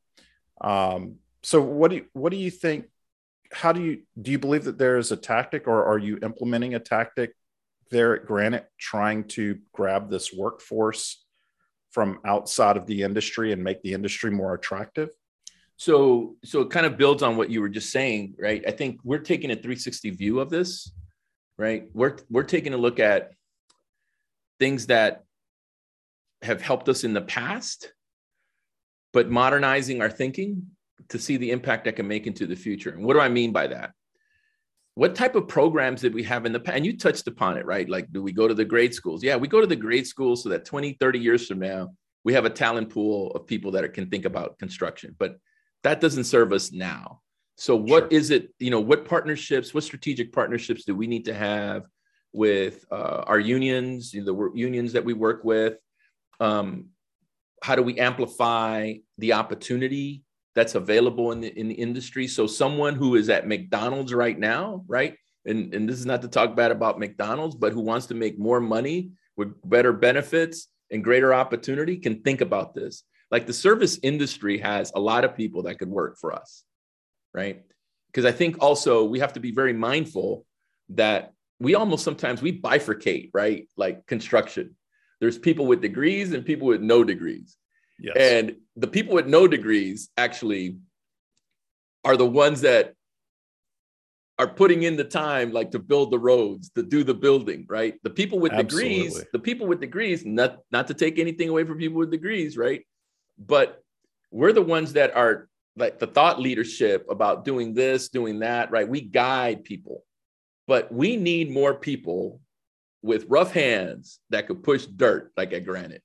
Um, so what do you, what do you think? How do you do you believe that there is a tactic, or are you implementing a tactic there at Granite, trying to grab this workforce from outside of the industry and make the industry more attractive? So, so it kind of builds on what you were just saying, right? I think we're taking a 360 view of this, right? We're we're taking a look at things that have helped us in the past, but modernizing our thinking to see the impact that can make into the future. And what do I mean by that? What type of programs did we have in the past? And you touched upon it, right? Like, do we go to the grade schools? Yeah, we go to the grade schools so that 20, 30 years from now, we have a talent pool of people that can think about construction. But that doesn't serve us now. So what sure. is it, you know, what partnerships, what strategic partnerships do we need to have with uh, our unions, the unions that we work with? Um, how do we amplify the opportunity that's available in the in the industry? So someone who is at McDonald's right now, right? And, and this is not to talk bad about McDonald's, but who wants to make more money with better benefits and greater opportunity can think about this. Like the service industry has a lot of people that could work for us, right? Because I think also we have to be very mindful that we almost sometimes we bifurcate, right? Like construction. There's people with degrees and people with no degrees. Yes. And the people with no degrees actually are the ones that are putting in the time like to build the roads to do the building right the people with Absolutely. degrees the people with degrees not not to take anything away from people with degrees right but we're the ones that are like the thought leadership about doing this, doing that, right? We guide people, but we need more people with rough hands that could push dirt like at Granite.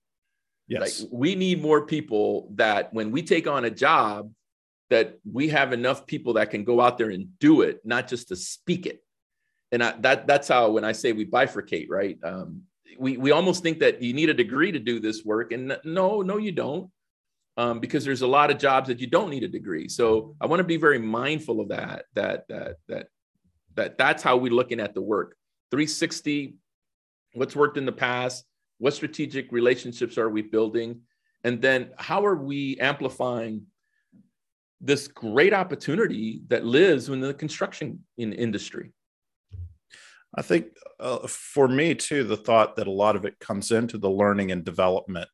Yes. Like we need more people that when we take on a job, that we have enough people that can go out there and do it, not just to speak it. And I, that that's how when I say we bifurcate, right? Um, we we almost think that you need a degree to do this work, and no, no, you don't um, because there's a lot of jobs that you don't need a degree. So I want to be very mindful of that. That that that that that's how we're looking at the work. 360. What's worked in the past? What strategic relationships are we building? And then how are we amplifying this great opportunity that lives in the construction in industry? I think uh, for me too, the thought that a lot of it comes into the learning and development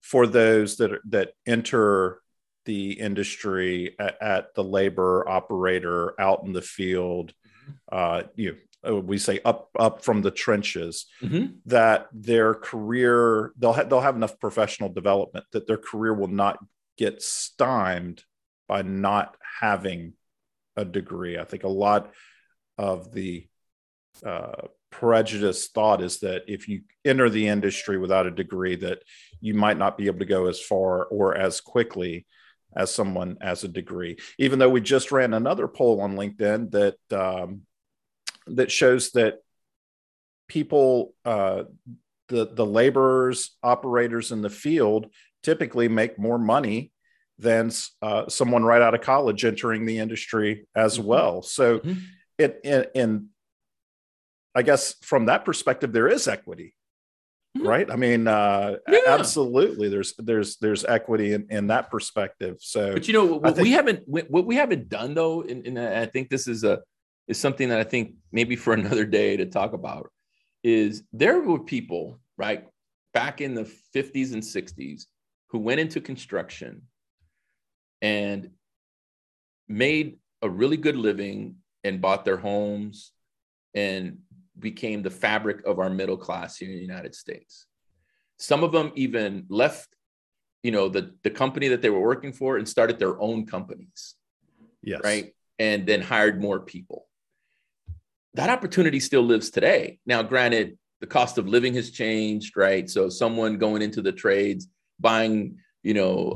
for those that that enter the industry at, at, the labor operator out in the field mm-hmm. uh, you know, we say up up from the trenches mm-hmm. that their career they'll have they'll have enough professional development that their career will not get stymied by not having a degree i think a lot of the uh, prejudiced thought is that if you enter the industry without a degree that you might not be able to go as far or as quickly as someone as a degree even though we just ran another poll on linkedin that um, that shows that people uh, the the laborers operators in the field typically make more money than uh, someone right out of college entering the industry as mm-hmm. well so mm-hmm. it in, in I guess from that perspective, there is equity, mm-hmm. right? I mean, uh, yeah. absolutely. There's there's there's equity in, in that perspective. So, but you know, what think, we haven't what we haven't done though, and, and I think this is a is something that I think maybe for *laughs* another day to talk about is there were people right back in the 50s and 60s who went into construction and made a really good living and bought their homes and became the fabric of our middle class here in the United States. Some of them even left, you know, the, the company that they were working for and started their own companies. Yes. Right. And then hired more people. That opportunity still lives today. Now, granted, the cost of living has changed, right? So someone going into the trades, buying, you know,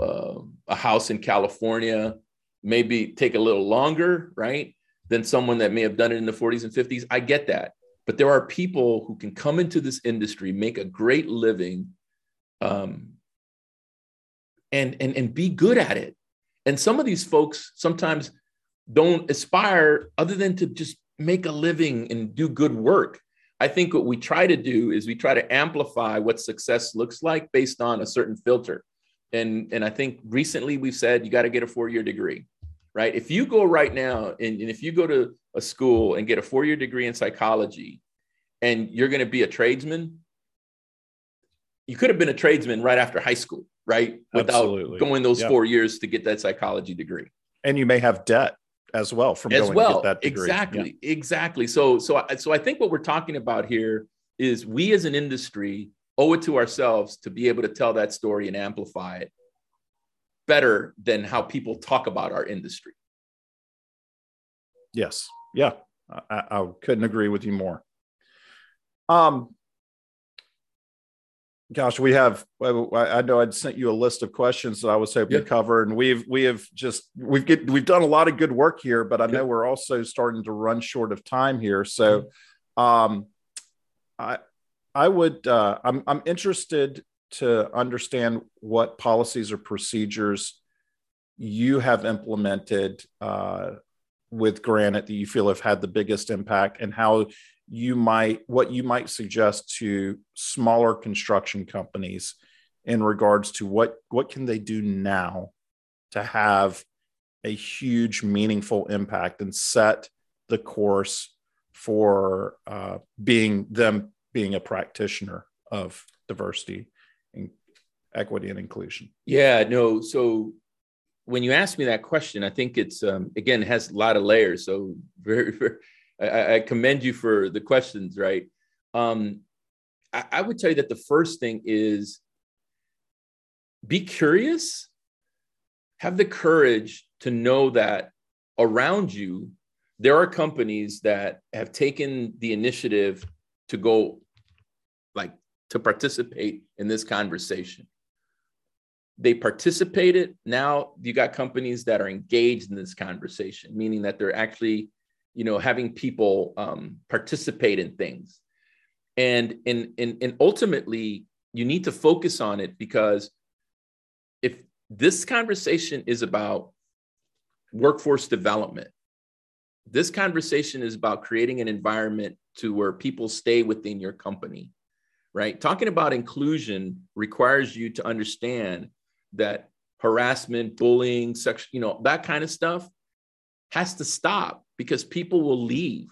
uh, a house in California, maybe take a little longer, right? Than someone that may have done it in the 40s and 50s. I get that but there are people who can come into this industry, make a great living, um, and and and be good at it. And some of these folks sometimes don't aspire other than to just make a living and do good work. I think what we try to do is we try to amplify what success looks like based on a certain filter. And, and I think recently we've said you got to get a four year degree, right? If you go right now and, and if you go to a school and get a four year degree in psychology and you're going to be a tradesman, you could have been a tradesman right after high school, right? Without Absolutely. going those four years to get that psychology degree. And you may have debt as well from as well. that degree. Exactly, yeah. exactly. So, so, so I think what we're talking about here is we as an industry owe it to ourselves to be able to tell that story and amplify it better than how people talk about our industry. Yes. Yeah. I, I couldn't agree with you more. Um, gosh, we have. I know I'd sent you a list of questions that I was hoping to cover, and we've we have just we've get we've done a lot of good work here, but I know we're also starting to run short of time here. So, um, I I would uh, I'm I'm interested to understand what policies or procedures you have implemented uh, with Granite that you feel have had the biggest impact, and how you might what you might suggest to smaller construction companies in regards to what what can they do now to have a huge meaningful impact and set the course for uh, being them being a practitioner of diversity and equity and inclusion? Yeah no so when you ask me that question i think it's um, again has a lot of layers. So very, very I, I commend you for the questions, right? Um, I, I would tell you that the first thing is be curious, have the courage to know that around you, there are companies that have taken the initiative to go like to participate in this conversation. They participated. Now you got companies that are engaged in this conversation, meaning that they're actually you know having people um, participate in things. And and and, and ultimately you need to focus on it because if this conversation is about workforce development this conversation is about creating an environment to where people stay within your company right? Talking about inclusion requires you to understand that harassment bullying sex you know that kind of stuff has to stop because people will leave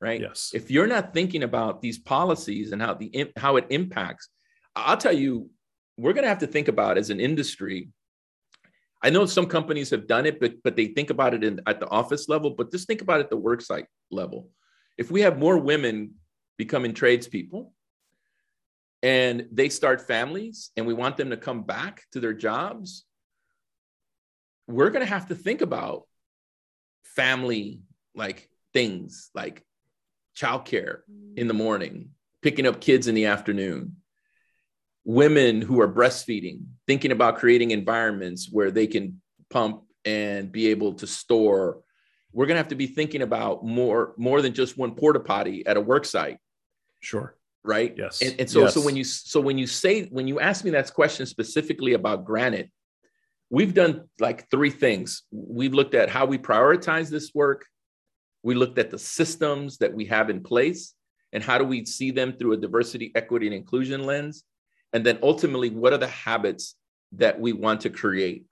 right? Yes. If you're not thinking about these policies and how the how it impacts i'll tell you we're going to have to think about as an industry. I know some companies have done it but but they think about it in, at the office level but just think about it at the work site level. If we have more women becoming tradespeople and they start families and we want them to come back to their jobs we're going to have to think about family like things like childcare in the morning, picking up kids in the afternoon, women who are breastfeeding, thinking about creating environments where they can pump and be able to store. We're going to have to be thinking about more more than just one porta potty at a work site. Sure. Right. Yes. And, and so yes. so when you so when you say when you ask me that question specifically about granite, we've done like three things. We've looked at how we prioritize this work. We looked at the systems that we have in place and how do we see them through a diversity, equity, and inclusion lens. And then ultimately, what are the habits that we want to create?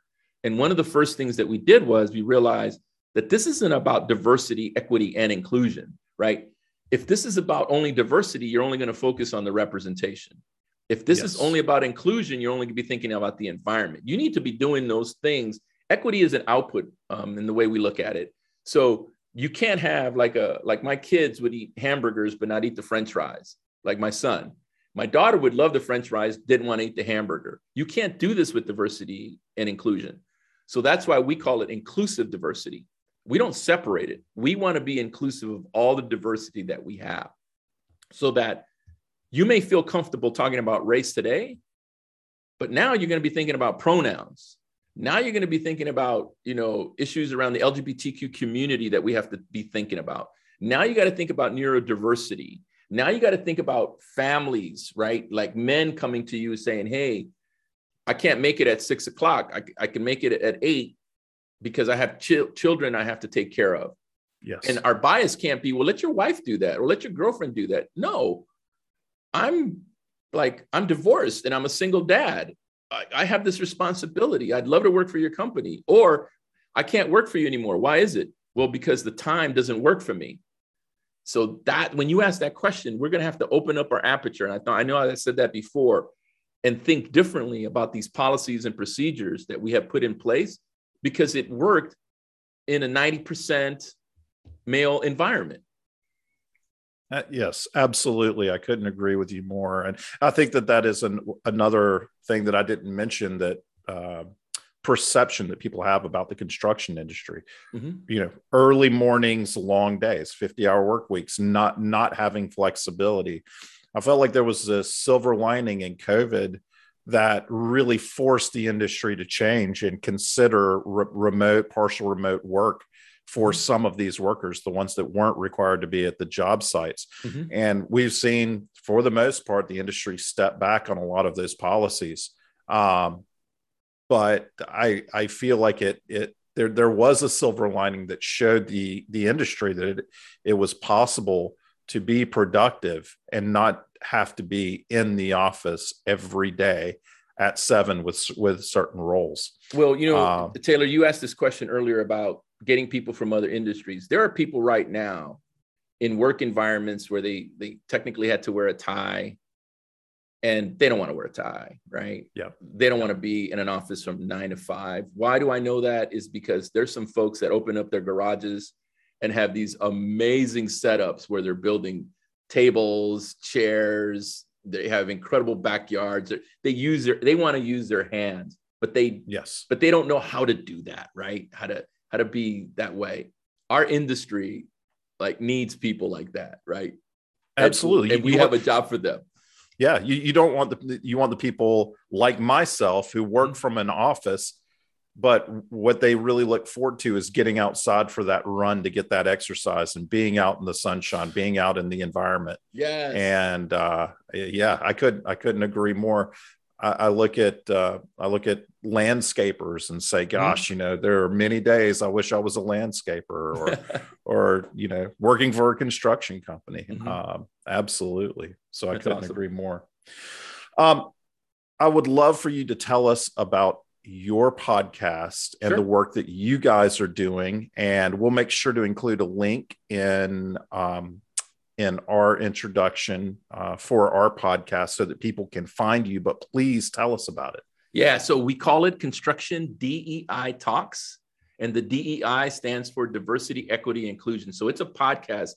And one of the first things that we did was we realized that this isn't about diversity, equity, and inclusion, right? If this is about only diversity, you're only going to focus on the representation. If this yes. is only about inclusion, you're only going to be thinking about the environment. You need to be doing those things. Equity is an output um, in the way we look at it. So you can't have like a like my kids would eat hamburgers but not eat the french fries like my son. My daughter would love the french fries didn't want to eat the hamburger. You can't do this with diversity and inclusion. So that's why we call it inclusive diversity. We don't separate it. We want to be inclusive of all the diversity that we have. So that you may feel comfortable talking about race today but now you're going to be thinking about pronouns now you're going to be thinking about, you know, issues around the LGBTQ community that we have to be thinking about. Now you got to think about neurodiversity. Now you got to think about families, right? Like men coming to you saying, Hey, I can't make it at six o'clock. I, I can make it at eight because I have ch- children I have to take care of. Yes. And our bias can't be, well, let your wife do that or let your girlfriend do that. No, I'm like, I'm divorced and I'm a single dad. I, I have this responsibility. I'd love to work for your company. Or I can't work for you anymore. Why is it? Well, because the time doesn't work for me. So that when you ask that question, we're going to have to open up our aperture. And I thought I know I said that before, and think differently about these policies and procedures that we have put in place because it worked in a 90% male environment. Uh, yes, absolutely. I couldn't agree with you more. And I think that that is an, another thing that I didn't mention that uh, perception that people have about the construction industry. Mm-hmm. You know, early mornings, long days, 50 hour work weeks, not, not having flexibility. I felt like there was a silver lining in COVID that really forced the industry to change and consider re- remote, partial remote work for some of these workers, the ones that weren't required to be at the job sites. Mm-hmm. And we've seen, for the most part, the industry step back on a lot of those policies. Um, but I I feel like it it there there was a silver lining that showed the the industry that it, it was possible to be productive and not have to be in the office every day at seven with with certain roles. Well, you know, um, Taylor, you asked this question earlier about getting people from other industries. There are people right now in work environments where they they technically had to wear a tie and they don't want to wear a tie, right? Yeah. They don't want to be in an office from 9 to 5. Why do I know that is because there's some folks that open up their garages and have these amazing setups where they're building tables, chairs, they have incredible backyards. They use their they want to use their hands, but they yes, but they don't know how to do that, right? How to how to be that way. Our industry like needs people like that, right? Absolutely. And, and we have a job for them. Yeah, you, you don't want the you want the people like myself who work mm-hmm. from an office, but what they really look forward to is getting outside for that run to get that exercise and being out in the sunshine, being out in the environment. Yeah. And uh, yeah, I could I couldn't agree more. I, I look at uh, I look at landscapers and say, mm-hmm. "Gosh, mm-hmm. you know, there are many days I wish I was a landscaper, or *laughs* or you know, working for a construction company." Mm-hmm. Um, absolutely. So That's I couldn't awesome. agree more. Um, I would love for you to tell us about your podcast and sure. the work that you guys are doing, and we'll make sure to include a link in um, in our introduction uh, for our podcast so that people can find you. But please tell us about it. Yeah, so we call it Construction DEI Talks, and the DEI stands for Diversity, Equity, Inclusion. So it's a podcast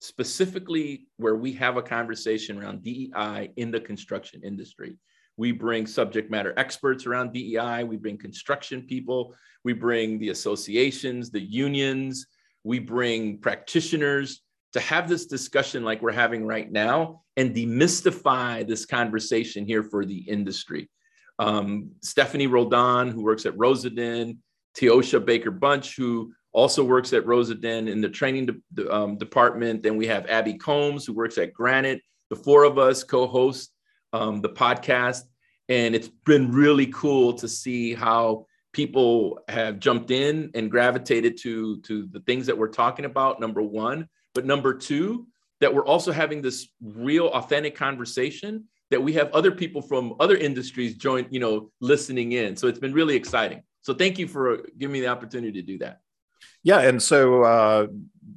specifically where we have a conversation around DEI in the construction industry. We bring subject matter experts around DEI, we bring construction people, we bring the associations, the unions, we bring practitioners to have this discussion like we're having right now and demystify this conversation here for the industry. Um, Stephanie Roldan, who works at Rosendin, Teosha Baker Bunch, who also works at Rosendin in the training de- um, department. Then we have Abby Combs, who works at Granite. The four of us co host um, the podcast. And it's been really cool to see how people have jumped in and gravitated to, to the things that we're talking about, number one. But number two, that we're also having this real authentic conversation that we have other people from other industries join, you know, listening in. So it's been really exciting. So thank you for giving me the opportunity to do that. Yeah, and so uh,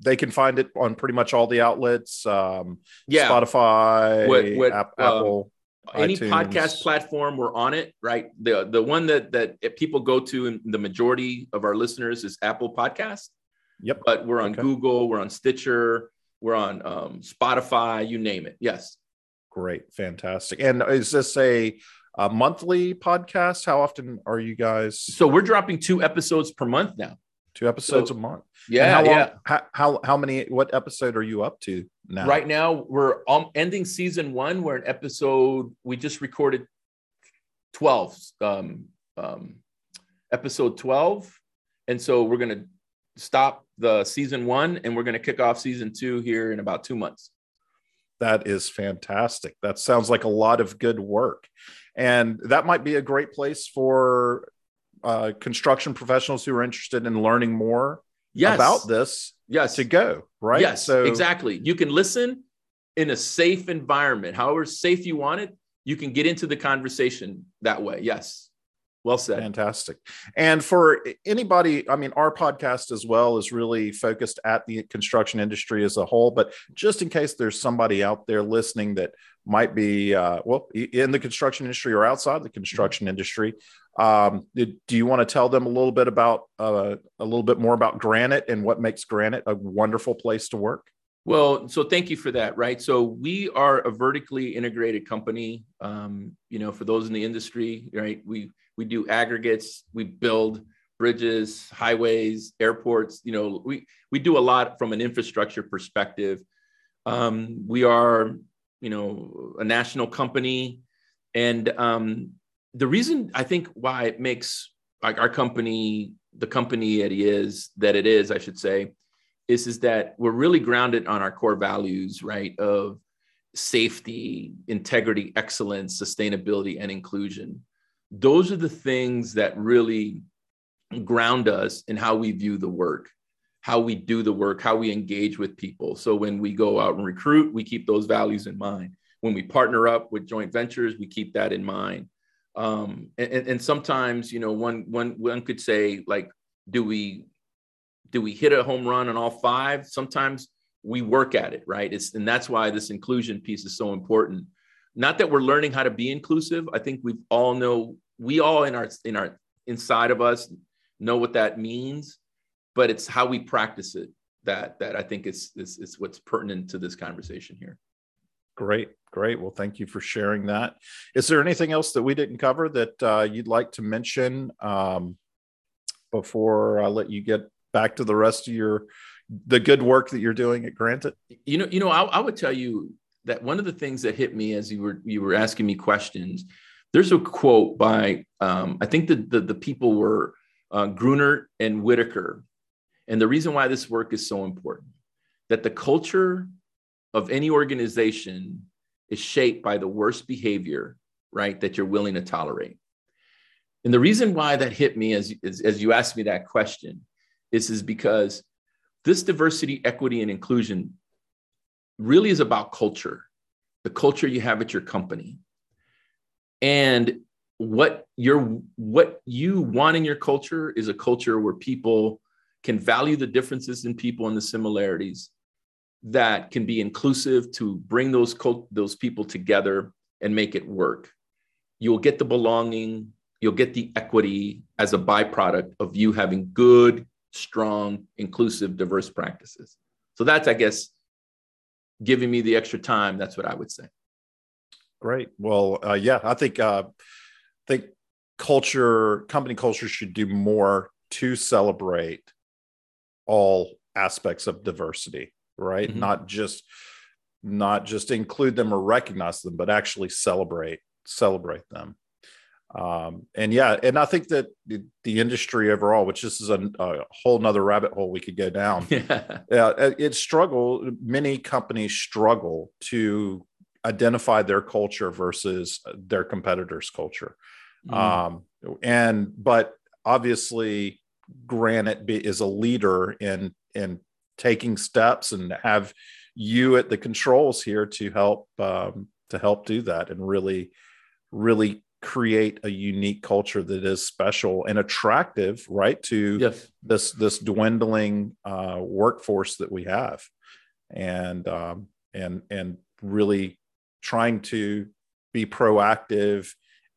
they can find it on pretty much all the outlets. Um, yeah, Spotify, what, what, um, Apple. Any iTunes. podcast platform, we're on it, right? The the one that that people go to, and the majority of our listeners is Apple Podcast. Yep. But we're on okay. Google, we're on Stitcher, we're on um, Spotify, you name it. Yes. Great. Fantastic. And is this a, a monthly podcast? How often are you guys? So we're dropping two episodes per month now. Two episodes so, a month. Yeah. How, long, yeah. How, how, how many, what episode are you up to now? Right now, we're um, ending season one. We're in episode, we just recorded 12, um, um, episode 12. And so we're going to stop the season one, and we're going to kick off season two here in about two months. That is fantastic. That sounds like a lot of good work. And that might be a great place for uh, construction professionals who are interested in learning more yes. about this yes. to go, right? Yes, so exactly. You can listen in a safe environment, however safe you want it. You can get into the conversation that way. Yes. Well said. Fantastic. And for anybody, I mean, our podcast as well is really focused at the construction industry as a whole. But just in case there's somebody out there listening that might be, uh, well, in the construction industry or outside the construction mm-hmm. industry, um, do you want to tell them a little bit about uh, a little bit more about Granite and what makes Granite a wonderful place to work? Well, so thank you for that. Right. So we are a vertically integrated company. Um, you know, for those in the industry, right, we we do aggregates, we build bridges, highways, airports. You know, we we do a lot from an infrastructure perspective. Um, we are, you know, a national company, and um, the reason I think why it makes like our company the company it is that it is, I should say, is is that we're really grounded on our core values, right? Of safety, integrity, excellence, sustainability, and inclusion. Those are the things that really ground us in how we view the work how we do the work how we engage with people. So when we go out and recruit we keep those values in mind. When we partner up with joint ventures we keep that in mind um, and, and sometimes you know one one one could say like do we do we hit a home run on all five? Sometimes we work at it right? It's and that's why this inclusion piece is so important. Not that we're learning how to be inclusive. I think we all know we all in our in our inside of us know what that means but it's how we practice it that that i think is is, is what's pertinent to this conversation here great great. Well thank you for sharing that. Is there anything else that we didn't cover that uh, you'd like to mention um, before i let you get back to the rest of your the good work that you're doing at Granite? you know you know I, I would tell you that one of the things that hit me as you were you were asking me questions there's a quote by um, i think the, the, the people were uh, Gruenert and whitaker. And the reason why this work is so important that the culture of any organization is shaped by the worst behavior right that you're willing to tolerate and the reason why that hit me as, as, as you asked me that question is, is because this diversity equity and inclusion really is about culture, the culture you have at your company. And what you're what you want in your culture is a culture where people can value the differences in people and the similarities that can be inclusive to bring those those people together and make it work. You'll get the belonging, you'll get the equity as a byproduct of you having good, strong, inclusive, diverse practices. So that's, I guess, giving me the extra time. That's what I would say. Great. Well, uh, yeah, I think uh, I think culture, company culture, should do more to celebrate all aspects of diversity. Right, mm-hmm. not just not just include them or recognize them, but actually celebrate celebrate them. Um, and yeah, and I think that the, the industry overall, which this is a, a, whole nother rabbit hole we could go down. *laughs* Yeah, uh, it struggle. Many companies struggle to identify their culture versus their competitors' culture. Mm. Um, and but obviously, Granite is a leader in in taking steps and have you at the controls here to help um, to help do that and really really create a unique culture that is special and attractive right to yes. this this dwindling uh, workforce that we have and um, and and really trying to be proactive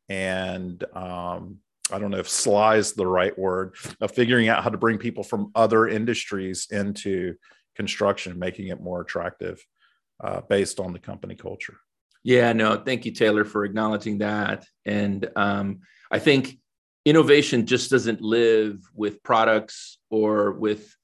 and um, I don't know if sly is the right word of figuring out how to bring people from other industries into construction, making it more attractive uh, based on the company culture. Yeah, no, thank you, Taylor, for acknowledging that. And um, I think innovation just doesn't live with products or with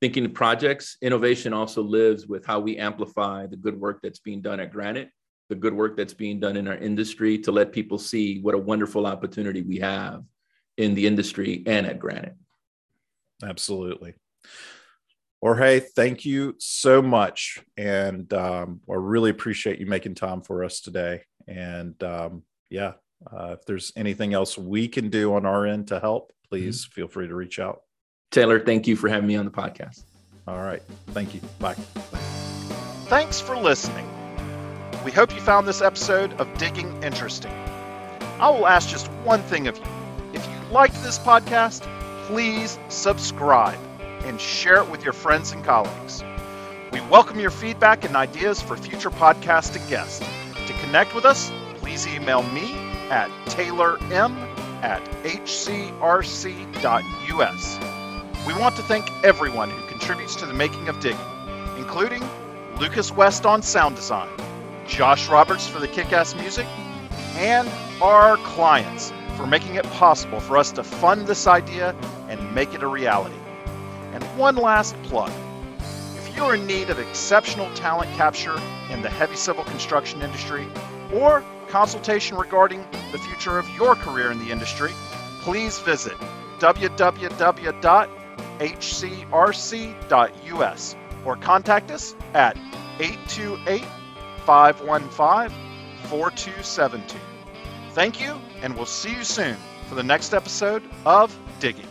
thinking of projects. Innovation also lives with how we amplify the good work that's being done at Granite, the good work that's being done in our industry to let people see what a wonderful opportunity we have in the industry and at Granite. Absolutely. Jorge, thank you so much. And um, I really appreciate you making time for us today. And um, yeah, uh, if there's anything else we can do on our end to help, please mm-hmm. feel free to reach out. Taylor, thank you for having me on the podcast. All right. Thank you. Bye. Thanks for listening. We hope you found this episode of Digging interesting. I will ask just one thing of you. If you liked this podcast, please subscribe and share it with your friends and colleagues. We welcome your feedback and ideas for future podcasts and guests. To connect with us, please email me at taylorm at hcrc.us. We want to thank everyone who contributes to the making of Digging, including Lucas West on sound design, Josh Roberts for the kick ass music, and our clients for making it possible for us to fund this idea and make it a reality. And one last plug. If you're in need of exceptional talent capture in the heavy civil construction industry or consultation regarding the future of your career in the industry, please visit www.hcrc.us or contact us at 828 515 4272. Thank you, and we'll see you soon for the next episode of Digging.